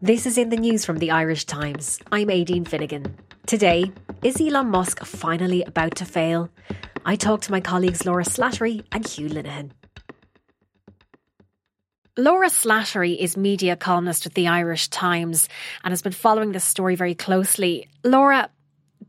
This is in the news from the Irish Times. I'm Aideen Finnegan. Today, is Elon Musk finally about to fail? I talked to my colleagues Laura Slattery and Hugh Linehan. Laura Slattery is media columnist with the Irish Times and has been following this story very closely. Laura,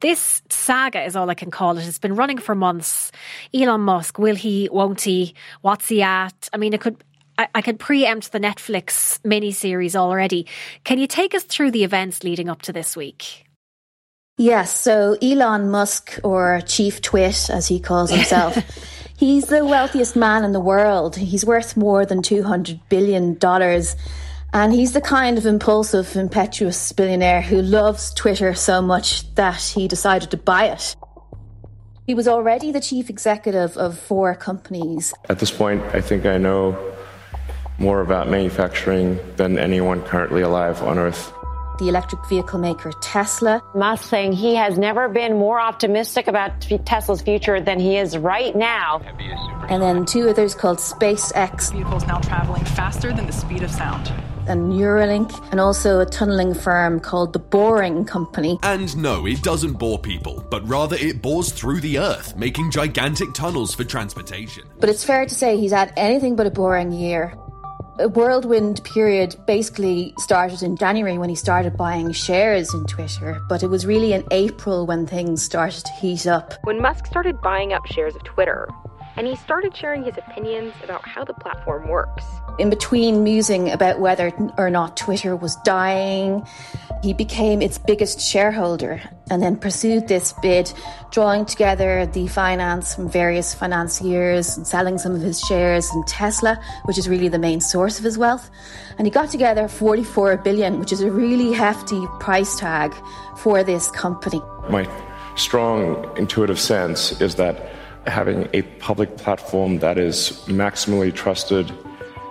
this saga is all I can call it. It's been running for months. Elon Musk, will he, won't he? What's he at? I mean, it could. I, I could preempt the Netflix miniseries already. Can you take us through the events leading up to this week? Yes, so Elon Musk, or Chief Twit, as he calls himself, he's the wealthiest man in the world. He's worth more than $200 billion. And he's the kind of impulsive, impetuous billionaire who loves Twitter so much that he decided to buy it. He was already the chief executive of four companies. At this point, I think I know more about manufacturing than anyone currently alive on Earth. The electric vehicle maker Tesla. Musk saying he has never been more optimistic about Tesla's future than he is right now. And then two others called SpaceX. Vehicles now traveling faster than the speed of sound and Neuralink, and also a tunneling firm called the Boring Company. And no, it doesn't bore people, but rather it bores through the earth, making gigantic tunnels for transportation. But it's fair to say he's had anything but a boring year. A whirlwind period basically started in January when he started buying shares in Twitter, but it was really in April when things started to heat up. When Musk started buying up shares of Twitter, and he started sharing his opinions about how the platform works. In between musing about whether or not Twitter was dying, he became its biggest shareholder and then pursued this bid, drawing together the finance from various financiers and selling some of his shares in Tesla, which is really the main source of his wealth. And he got together 44 billion, which is a really hefty price tag for this company. My strong intuitive sense is that having a public platform that is maximally trusted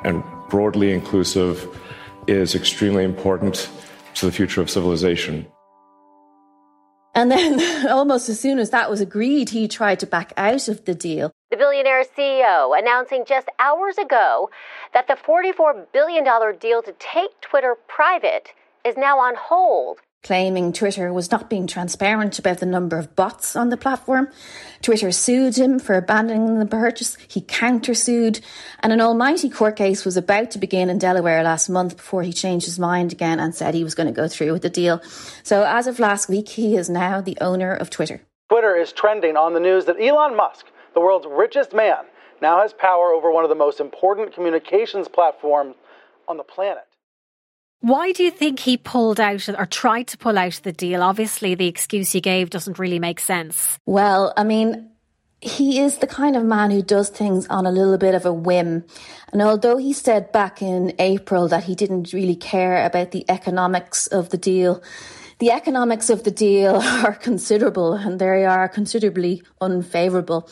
and broadly inclusive is extremely important to the future of civilization. And then, almost as soon as that was agreed, he tried to back out of the deal. The billionaire CEO announcing just hours ago that the $44 billion deal to take Twitter private is now on hold claiming Twitter was not being transparent about the number of bots on the platform. Twitter sued him for abandoning the purchase. He countersued, and an almighty court case was about to begin in Delaware last month before he changed his mind again and said he was going to go through with the deal. So as of last week, he is now the owner of Twitter. Twitter is trending on the news that Elon Musk, the world's richest man, now has power over one of the most important communications platforms on the planet. Why do you think he pulled out or tried to pull out the deal? Obviously, the excuse he gave doesn't really make sense. Well, I mean, he is the kind of man who does things on a little bit of a whim. And although he said back in April that he didn't really care about the economics of the deal, the economics of the deal are considerable and they are considerably unfavorable.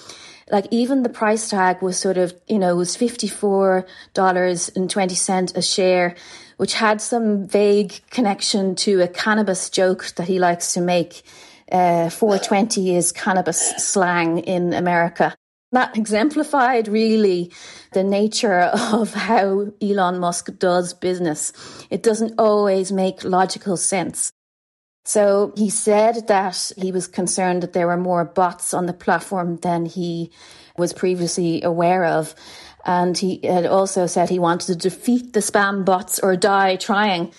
Like even the price tag was sort of, you know, was $54.20 a share which had some vague connection to a cannabis joke that he likes to make. Uh, 420 is cannabis slang in America. That exemplified really the nature of how Elon Musk does business. It doesn't always make logical sense. So he said that he was concerned that there were more bots on the platform than he was previously aware of. And he had also said he wanted to defeat the spam bots or die trying.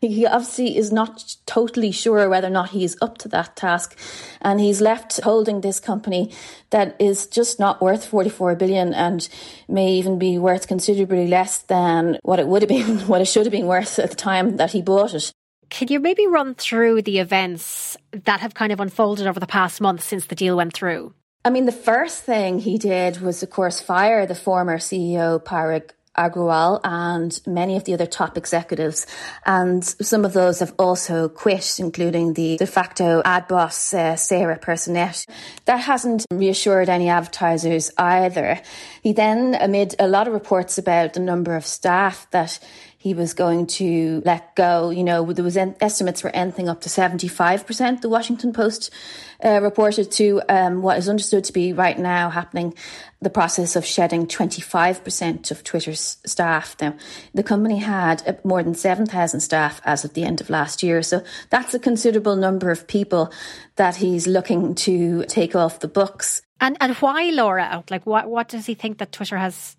He obviously is not totally sure whether or not he is up to that task. And he's left holding this company that is just not worth 44 billion and may even be worth considerably less than what it would have been, what it should have been worth at the time that he bought it. Can you maybe run through the events that have kind of unfolded over the past month since the deal went through? I mean, the first thing he did was, of course, fire the former CEO, Parag Agrawal and many of the other top executives. And some of those have also quit, including the de facto ad boss, uh, Sarah Personette. That hasn't reassured any advertisers either. He then, amid a lot of reports about the number of staff that he was going to let go. You know, there was estimates for anything up to 75%. The Washington Post uh, reported to um, what is understood to be right now happening, the process of shedding 25% of Twitter's staff. Now, the company had uh, more than 7,000 staff as of the end of last year. So that's a considerable number of people that he's looking to take off the books. And and why Laura? Like what what does he think that Twitter has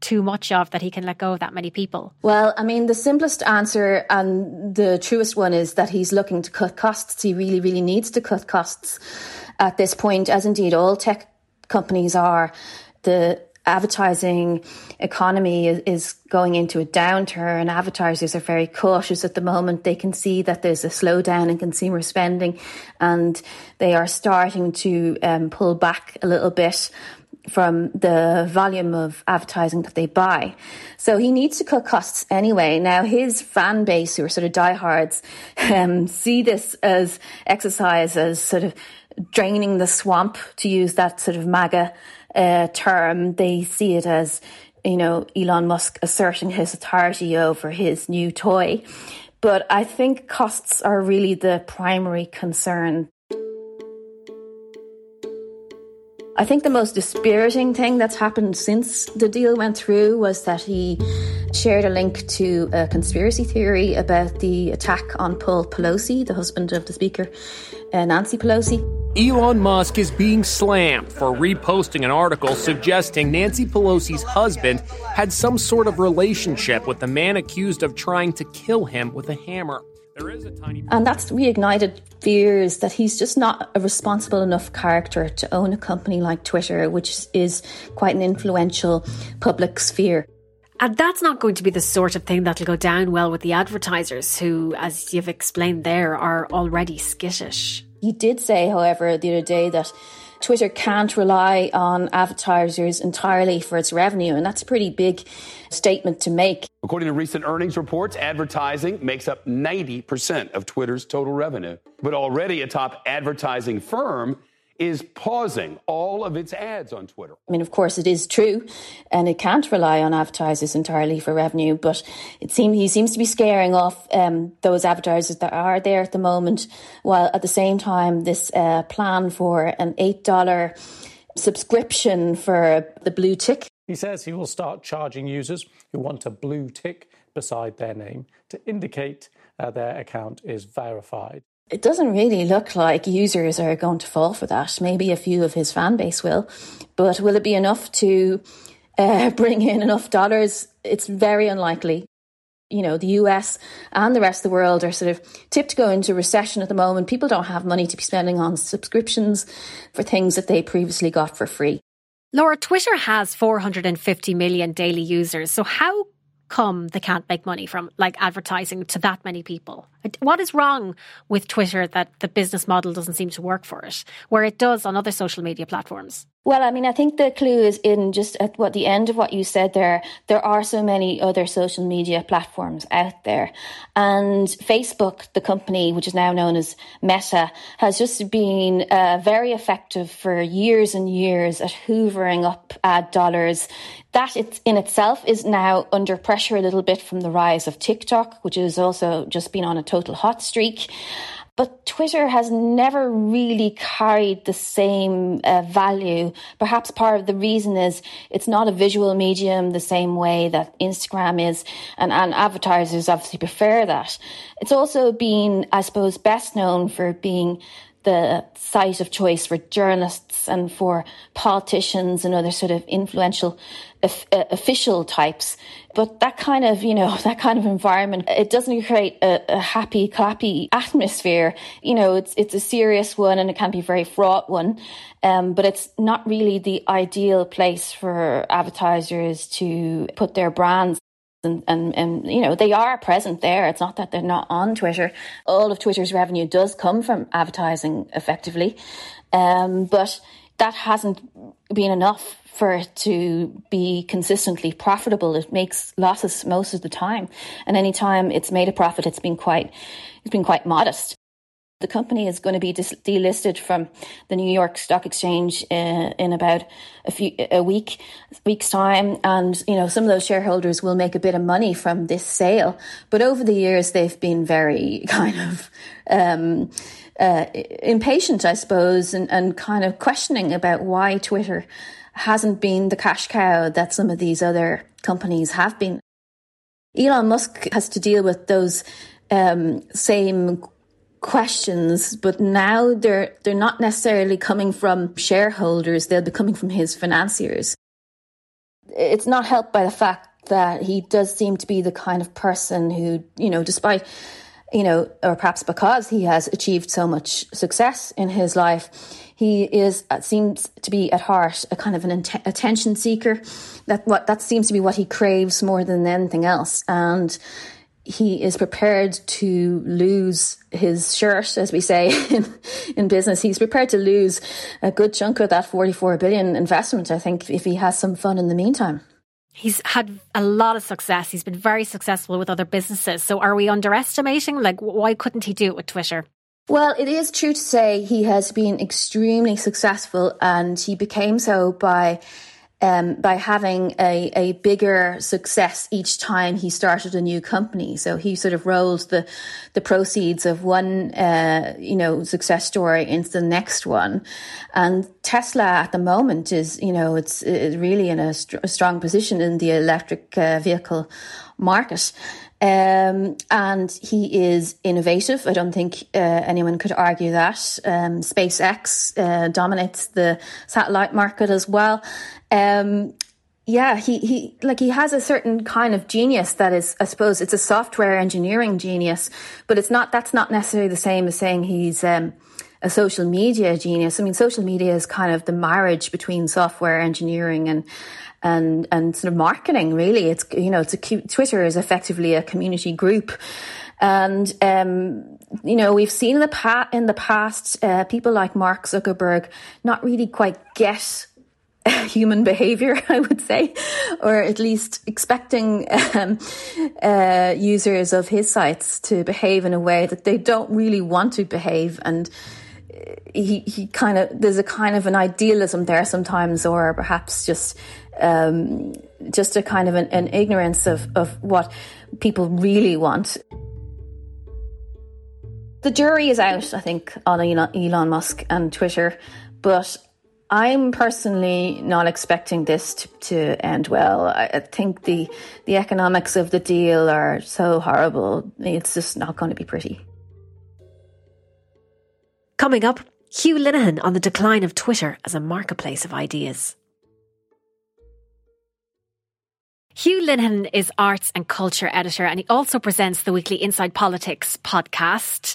too much of that he can let go of that many people? Well, I mean, the simplest answer and the truest one is that he's looking to cut costs. He really, really needs to cut costs at this point, as indeed all tech companies are. The advertising economy is, going into a downturn. Advertisers are very cautious at the moment. They can see that there's a slowdown in consumer spending and they are starting to um, pull back a little bit from the volume of advertising that they buy. So he needs to cut costs anyway. Now, his fan base, who are sort of diehards, um, see this as exercise, as sort of draining the swamp, to use that sort of MAGA uh, term. They see it as, you know, Elon Musk asserting his authority over his new toy. But I think costs are really the primary concern I think the most dispiriting thing that's happened since the deal went through was that he shared a link to a conspiracy theory about the attack on Paul Pelosi, the husband of the Speaker, uh, Nancy Pelosi. Elon Musk is being slammed for reposting an article suggesting Nancy Pelosi's husband had some sort of relationship with the man accused of trying to kill him with a hammer. And that's reignited fears that he's just not a responsible enough character to own a company like Twitter, which is quite an influential public sphere. And that's not going to be the sort of thing that'll go down well with the advertisers, who, as you've explained there, are already skittish. He did say, however, the other day that Twitter can't rely on advertisers entirely for its revenue, and that's a pretty big statement to make. According to recent earnings reports, advertising makes up 90% of Twitter's total revenue. But already a top advertising firm is pausing all of its ads on Twitter. I mean, of course, it is true, and it can't rely on advertisers entirely for revenue. But it seems he seems to be scaring off um, those advertisers that are there at the moment, while at the same time, this uh, plan for an eight dollar subscription for the blue tick. He says he will start charging users who want a blue tick beside their name to indicate uh, their account is verified. It doesn't really look like users are going to fall for that. Maybe a few of his fan base will, but will it be enough to uh, bring in enough dollars? It's very unlikely. You know, the US and the rest of the world are sort of tipped to go into recession at the moment. People don't have money to be spending on subscriptions for things that they previously got for free. Laura, Twitter has 450 million daily users. So, how come they can't make money from like advertising to that many people? What is wrong with Twitter that the business model doesn't seem to work for it, where it does on other social media platforms? Well, I mean, I think the clue is in just at what the end of what you said there. There are so many other social media platforms out there. And Facebook, the company, which is now known as Meta, has just been uh, very effective for years and years at hoovering up ad dollars. That in itself is now under pressure a little bit from the rise of TikTok, which has also just been on a total hot streak. But Twitter has never really carried the same uh, value. Perhaps part of the reason is it's not a visual medium the same way that Instagram is, and, and advertisers obviously prefer that. It's also been, I suppose, best known for being the site of choice for journalists and for politicians and other sort of influential uh, official types. But that kind of, you know, that kind of environment, it doesn't create a, a, happy, clappy atmosphere. You know, it's, it's a serious one and it can be a very fraught one. Um, but it's not really the ideal place for advertisers to put their brands and, and, and, you know, they are present there. It's not that they're not on Twitter. All of Twitter's revenue does come from advertising effectively. Um, but that hasn't been enough for it to be consistently profitable. It makes losses most of the time. And any time it's made a profit, it's been quite, it's been quite modest. The company is going to be dis- delisted from the New York Stock Exchange in, in about a few a week week's time, and you know some of those shareholders will make a bit of money from this sale. But over the years, they've been very kind of um, uh, impatient, I suppose, and, and kind of questioning about why Twitter hasn't been the cash cow that some of these other companies have been. Elon Musk has to deal with those um, same questions, but now they're they're not necessarily coming from shareholders; they'll be coming from his financiers. It's not helped by the fact that he does seem to be the kind of person who, you know, despite you know, or perhaps because he has achieved so much success in his life, he is uh, seems to be at heart a kind of an int- attention seeker. That what that seems to be what he craves more than anything else, and he is prepared to lose his shirt, as we say in, in business. He's prepared to lose a good chunk of that 44 billion investment, I think, if he has some fun in the meantime. He's had a lot of success. He's been very successful with other businesses. So are we underestimating? Like, why couldn't he do it with Twitter? Well, it is true to say he has been extremely successful and he became so by um, by having a, a bigger success each time he started a new company. So he sort of rolled the the proceeds of one uh, you know success story into the next one. And Tesla at the moment is you know it's, it's really in a, st- a, strong position in the electric uh, vehicle market. Um, and he is innovative. I don't think uh, anyone could argue that. Um, SpaceX uh, dominates the satellite market as well. Um, yeah, he, he, like he has a certain kind of genius that is, I suppose it's a software engineering genius, but it's not, that's not necessarily the same as saying he's, um, a social media genius. I mean, social media is kind of the marriage between software engineering and, and, and sort of marketing, really. It's, you know, it's a, Twitter is effectively a community group. And, um, you know, we've seen in the, pa- in the past, uh, people like Mark Zuckerberg not really quite get human behavior, I would say, or at least expecting um, uh, users of his sites to behave in a way that they don't really want to behave. And he, he kind of, there's a kind of an idealism there sometimes, or perhaps just, um, just a kind of an, an ignorance of, of what people really want. The jury is out, I think, on Elon Musk and Twitter, but I'm personally not expecting this to, to end well. I, I, think the the economics of the deal are so horrible. It's just not going to be pretty. Coming up, Hugh Linehan on the decline of Twitter as a marketplace of ideas. Hugh Linehan is arts and culture editor, and he also presents the weekly Inside Politics podcast.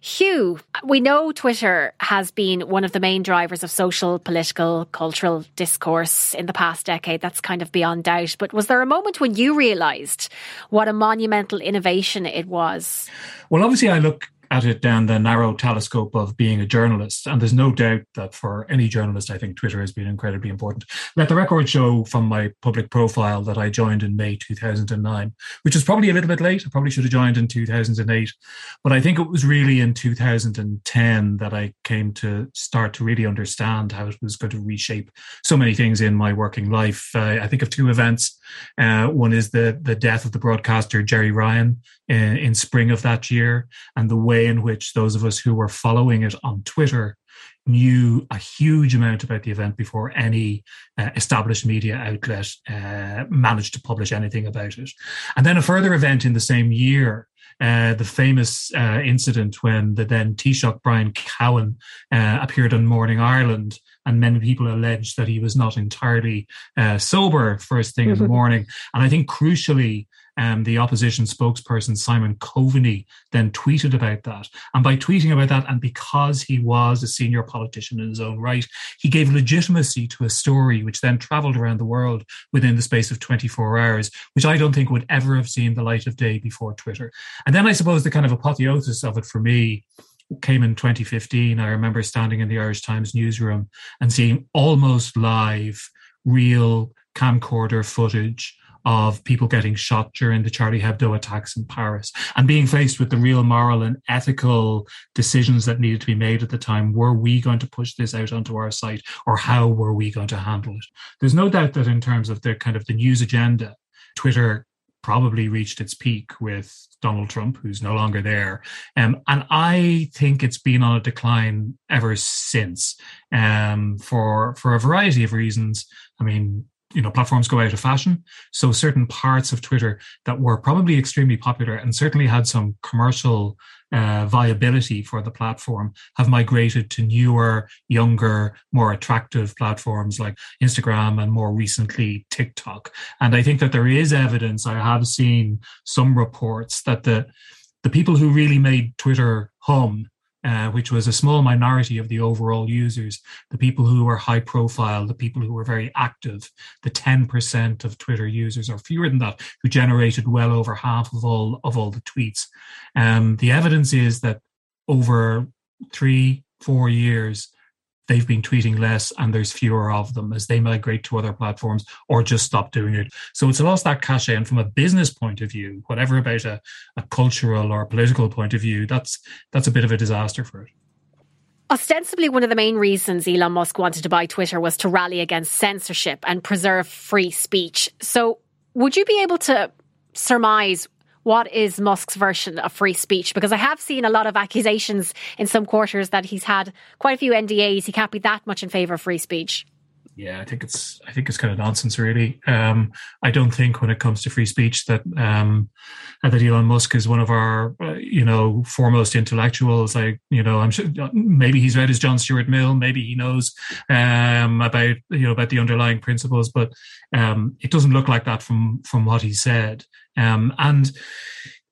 Hugh, we know Twitter has been one of the main drivers of social, political, cultural discourse in the past decade. That's kind of beyond doubt. But was there a moment when you realised what a monumental innovation it was? Well, obviously, I look at it down the narrow telescope of being a journalist. And there's no doubt that for any journalist, I think Twitter has been incredibly important. Let the record show from my public profile that I joined in May 2009, which was probably a little bit late. I probably should have joined in 2008. But I think it was really in 2010 that I came to start to really understand how it was going to reshape so many things in my working life. Uh, I think of two events. Uh, one is the, the death of the broadcaster Gerry Ryan in, in spring of that year, and the way in which those of us who were following it on Twitter knew a huge amount about the event before any uh, established media outlet uh, managed to publish anything about it. And then a further event in the same year. Uh, the famous uh, incident when the then Taoiseach Brian Cowen uh, appeared on Morning Ireland and many people alleged that he was not entirely uh, sober first thing in the morning. And I think crucially, um, the opposition spokesperson Simon Coveney then tweeted about that. And by tweeting about that, and because he was a senior politician in his own right, he gave legitimacy to a story which then traveled around the world within the space of 24 hours, which I don't think would ever have seen the light of day before Twitter. And then I suppose the kind of apotheosis of it for me came in 2015. I remember standing in the Irish Times newsroom and seeing almost live, real camcorder footage of people getting shot during the Charlie Hebdo attacks in Paris and being faced with the real moral and ethical decisions that needed to be made at the time. Were we going to push this out onto our site or how were we going to handle it? There's no doubt that in terms of the kind of the news agenda, Twitter probably reached its peak with Donald Trump, who's no longer there. Um, and I think it's been on a decline ever since um, for, for a variety of reasons. I mean, you know platforms go out of fashion. So certain parts of twitter that were probably extremely popular and certainly had some commercial uh, viability for the platform have migrated to newer younger more attractive platforms like instagram and more recently tiktok. And i think that there is evidence. I have seen some reports that the the people who really made twitter hum uh, which was a small minority of the overall users, the people who were high profile, the people who were very active, the 10% of Twitter users, or fewer than that, who generated well over half of all of all the tweets. Um, the evidence is that over three, four years, they've been tweeting less and there's fewer of them as they migrate to other platforms or just stop doing it. So it's lost that cachet. And from a business point of view, whatever about a, a cultural or political point of view, that's that's a bit of a disaster for it. Ostensibly, one of the main reasons Elon Musk wanted to buy Twitter was to rally against censorship and preserve free speech. So, would you be able to surmise what is Musk's version of free speech? Because I have seen a lot of accusations in some quarters that he's had quite a few NDAs. He can't be that much in favour of free speech. Yeah, I think it's I think it's kind of nonsense, really. Um, I don't think when it comes to free speech that um, that Elon Musk is one of our uh, you know foremost intellectuals. Like you know, I'm sure maybe he's read his John Stuart Mill, maybe he knows um, about you know about the underlying principles, but um, it doesn't look like that from from what he said. Um, and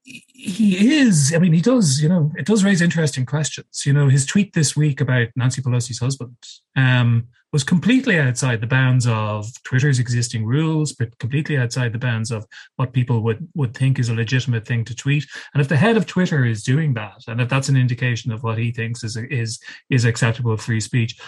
he is, I mean, he does, you know, it does raise interesting questions. You know, his tweet this week about Nancy Pelosi's husband um, was completely outside the bounds of Twitter's existing rules, but completely outside the bounds of what people would, would think is a legitimate thing to tweet. And if the head of Twitter is doing that, and if that's an indication of what he thinks is is is acceptable free speech,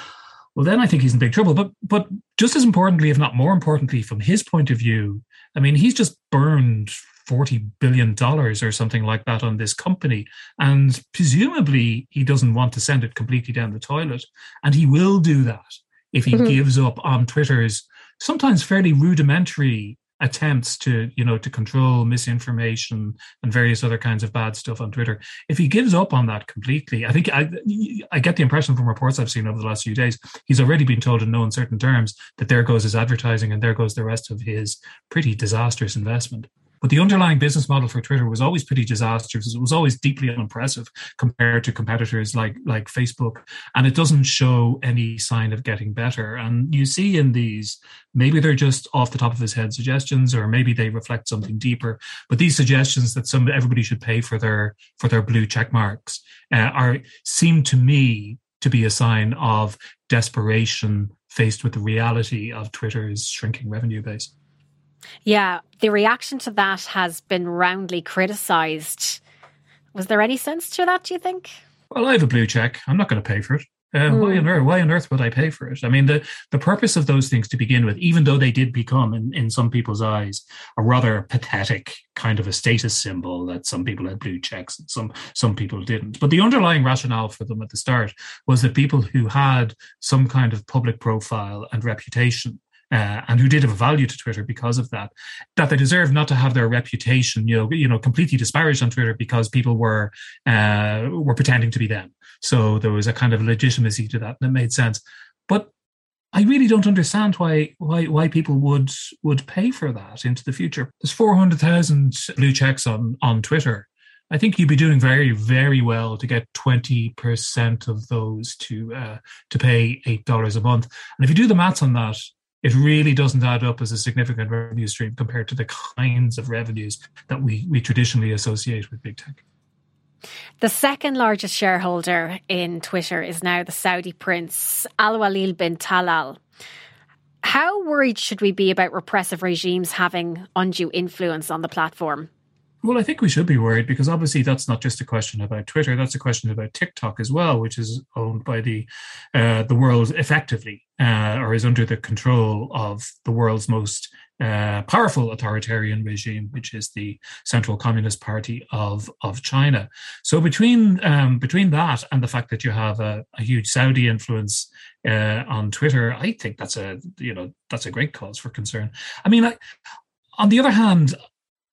well, then I think he's in big trouble. But but just as importantly, if not more importantly, from his point of view, I mean, he's just burned $40 billion or something like that on this company. And presumably, he doesn't want to send it completely down the toilet. And he will do that if he mm-hmm. gives up on Twitter's sometimes fairly rudimentary attempts to you know to control misinformation and various other kinds of bad stuff on twitter if he gives up on that completely i think i i get the impression from reports i've seen over the last few days he's already been told in no uncertain terms that there goes his advertising and there goes the rest of his pretty disastrous investment but the underlying business model for Twitter was always pretty disastrous. It was always deeply unimpressive compared to competitors like like Facebook, and it doesn't show any sign of getting better. And you see in these, maybe they're just off the top of his head suggestions, or maybe they reflect something deeper. But these suggestions that some everybody should pay for their for their blue check marks uh, are seem to me to be a sign of desperation faced with the reality of Twitter's shrinking revenue base. Yeah, the reaction to that has been roundly criticised. Was there any sense to that, do you think? Well, I have a blue check. I'm not going to pay for it. Uh, mm. Why on earth? Why on earth would I pay for it? I mean, the the purpose of those things to begin with, even though they did become, in, in some people's eyes, a rather pathetic kind of a status symbol that some people had blue checks and some some people didn't. But the underlying rationale for them at the start was that people who had some kind of public profile and reputation uh, and who did have a value to Twitter because of that, that they deserve not to have their reputation, you know, you know, completely disparaged on Twitter because people were uh, were pretending to be them. So there was a kind of legitimacy to that that made sense. But I really don't understand why why why people would would pay for that into the future. There's four hundred thousand blue checks on on Twitter. I think you'd be doing very, very well to get twenty percent of those to uh, to pay eight dollars a month. And if you do the maths on that, it really doesn't add up as a significant revenue stream compared to the kinds of revenues that we, we traditionally associate with big tech. The second largest shareholder in Twitter is now the Saudi prince Al Walid bin Talal. How worried should we be about repressive regimes having undue influence on the platform? Well, I think we should be worried because obviously that's not just a question about Twitter. That's a question about TikTok as well, which is owned by the uh, the world effectively, uh, or is under the control of the world's most uh, powerful authoritarian regime, which is the Central Communist Party of of China. So between um, between that and the fact that you have a, a huge Saudi influence uh, on Twitter, I think that's a you know that's a great cause for concern. I mean, I, on the other hand,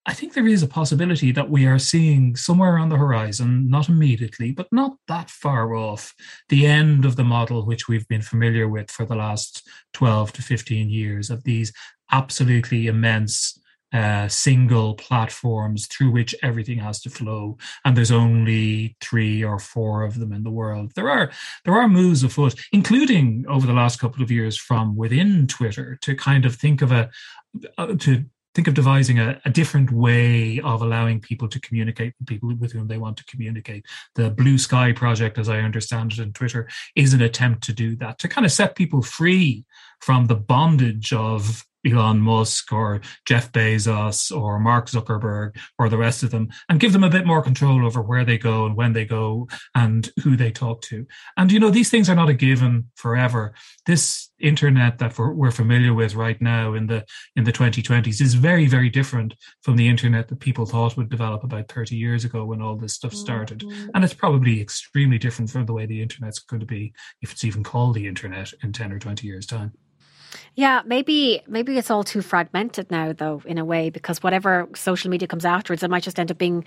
I think there is a possibility that we are seeing somewhere on the horizon, not immediately, but not that far off, the end of the model which we've been familiar with for the last 12 to 15 years of these absolutely immense uh, single platforms through which everything has to flow, and there's only three or four of them in the world. There are there are moves afoot, including over the last couple of years from within Twitter, to kind of think of a uh, to think of devising a, a, different way of allowing people to communicate with people with whom they want to communicate. The Blue Sky project, as I understand it in Twitter, is an attempt to do that, to kind of set people free from the bondage of Elon Musk or Jeff Bezos or Mark Zuckerberg or the rest of them and give them a bit more control over where they go and when they go and who they talk to. And, you know, these things are not a given forever. This internet that we're, we're familiar with right now in the, in the 2020s is very, very different from the internet that people thought would develop about 30 years ago when all this stuff started. Mm-hmm. And it's probably extremely different from the way the internet's going to be, if it's even called the internet in 10 or 20 years time. Yeah, maybe maybe it's all too fragmented now, though, in a way, because whatever social media comes afterwards, it might just end up being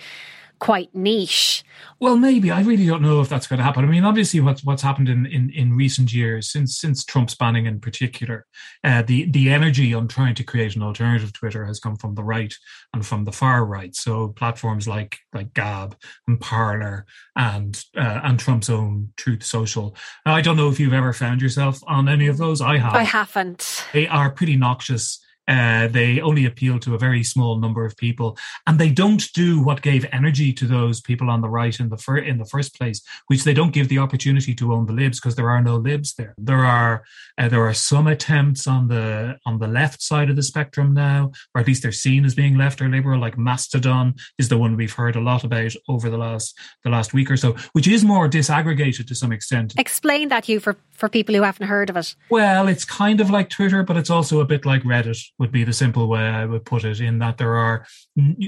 quite niche. Well, maybe I really don't know if that's going to happen. I mean, obviously, what's what's happened in, in, in recent years, since since Trump's banning in particular, uh, the the energy on trying to create an alternative Twitter has come from the right and from the far right. So platforms like like Gab and Parler and uh, and Trump's own Truth Social. Now, I don't know if you've ever found yourself on any of those. I have. I haven't. They are pretty noxious uh, they only appeal to a very small number of people, and they don't do what gave energy to those people on the right in the fir- in the first place, which they don't give the opportunity to own the libs because there are no libs there. There are uh, there are some attempts on the on the left side of the spectrum now, or at least they're seen as being left or liberal. Like Mastodon is the one we've heard a lot about over the last the last week or so, which is more disaggregated to some extent. Explain that you for for people who haven't heard of it. Well, it's kind of like Twitter, but it's also a bit like Reddit would be the simple way I would put it. In that there are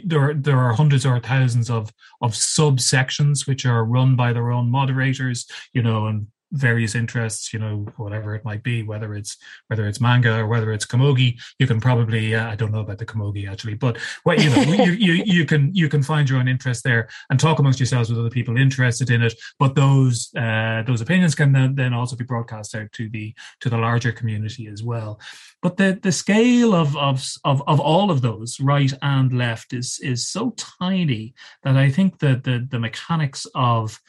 there there are hundreds or thousands of of subsections which are run by their own moderators, you know, and various interests, you know, whatever it might be, whether it's whether it's manga or whether it's camogie, you can probably uh, I don't know about the camogie actually, but what you know, you, you you can you can find your own interest there and talk amongst yourselves with other people interested in it. But those uh, those opinions can then, then also be broadcast out to the to the larger community as well. But the the scale of of of, of all of those, right and left, is is so tiny that I think that the the mechanics of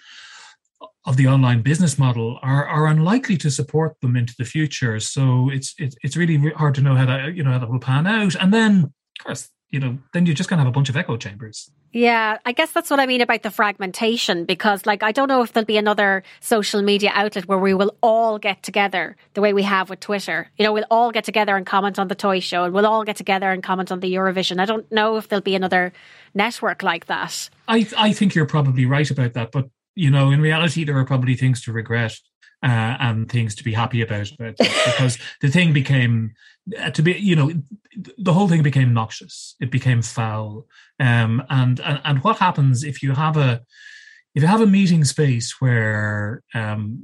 of the online business model are are unlikely to support them into the future. So it's it's it's really hard to know how that you know how that will pan out. And then, of course, you know, then you're just going to have a bunch of echo chambers. Yeah, I guess that's what I mean about the fragmentation because, like, I don't know if there'll be another social media outlet where we will all get together the way we have with Twitter. You know, we'll all get together and comment on the toy show and we'll all get together and comment on the Eurovision. I don't know if there'll be another network like that. I, I think you're probably right about that. But you know, in reality, there are probably things to regret uh, and things to be happy about, about because the thing became uh, to be, you know, the whole thing became noxious. It became foul. Um, and, and and what happens if you have a if you have a meeting space where um,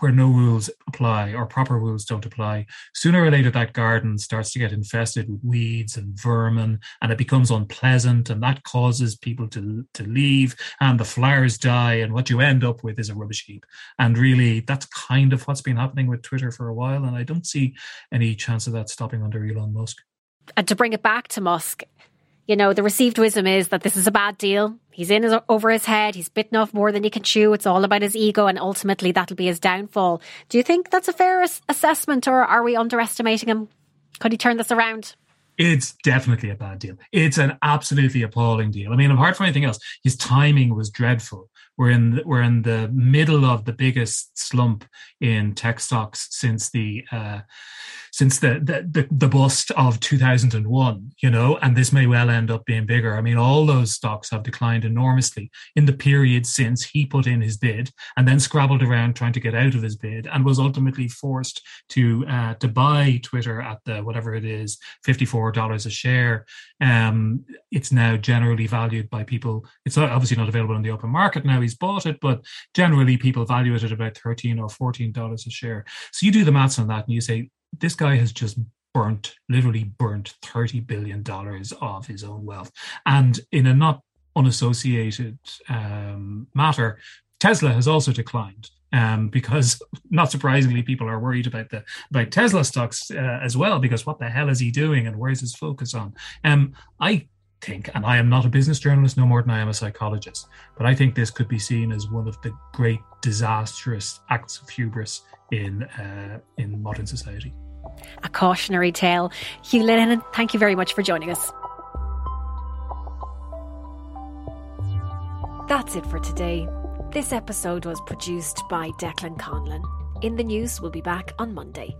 where no rules apply or proper rules don't apply, sooner or later that garden starts to get infested with weeds and vermin and it becomes unpleasant and that causes people to, to leave and the flowers die and what you end up with is a rubbish heap. And really that's kind of what's been happening with Twitter for a while and I don't see any chance of that stopping under Elon Musk. And to bring it back to Musk, you know, the received wisdom is that this is a bad deal. He's in his, over his head. He's bitten off more than he can chew. It's all about his ego, and ultimately that'll be his downfall. Do you think that's a fair as- assessment, or are we underestimating him? Could he turn this around? It's definitely a bad deal. It's an absolutely appalling deal. I mean, apart from anything else, his timing was dreadful we're in the, we're in the middle of the biggest slump in tech stocks since the uh, since the, the the the bust of 2001 you know and this may well end up being bigger. I mean all those stocks have declined enormously in the period since he put in his bid and then scrabbled around trying to get out of his bid and was ultimately forced to uh, to buy twitter at the whatever it is $54 a share. Um it's now generally valued by people it's obviously not available in the open market now bought it but generally people value it at about 13 or 14 dollars a share so you do the maths on that and you say this guy has just burnt, literally burnt $30 billion of his own wealth. And in a not unassociated um, matter, Tesla has also declined. Um, because not surprisingly, people are worried about the about Tesla stocks uh, as well. Because what the hell is he doing, and where's his focus on? Um, I think, and I am not a business journalist no more than I am a psychologist, but I think this could be seen as one of the great disastrous acts of hubris in uh, in modern society. A cautionary tale. Hugh Linehan, thank you very much for joining us. That's it for today. This episode was produced by Declan Conlon. In the News we will be back on Monday.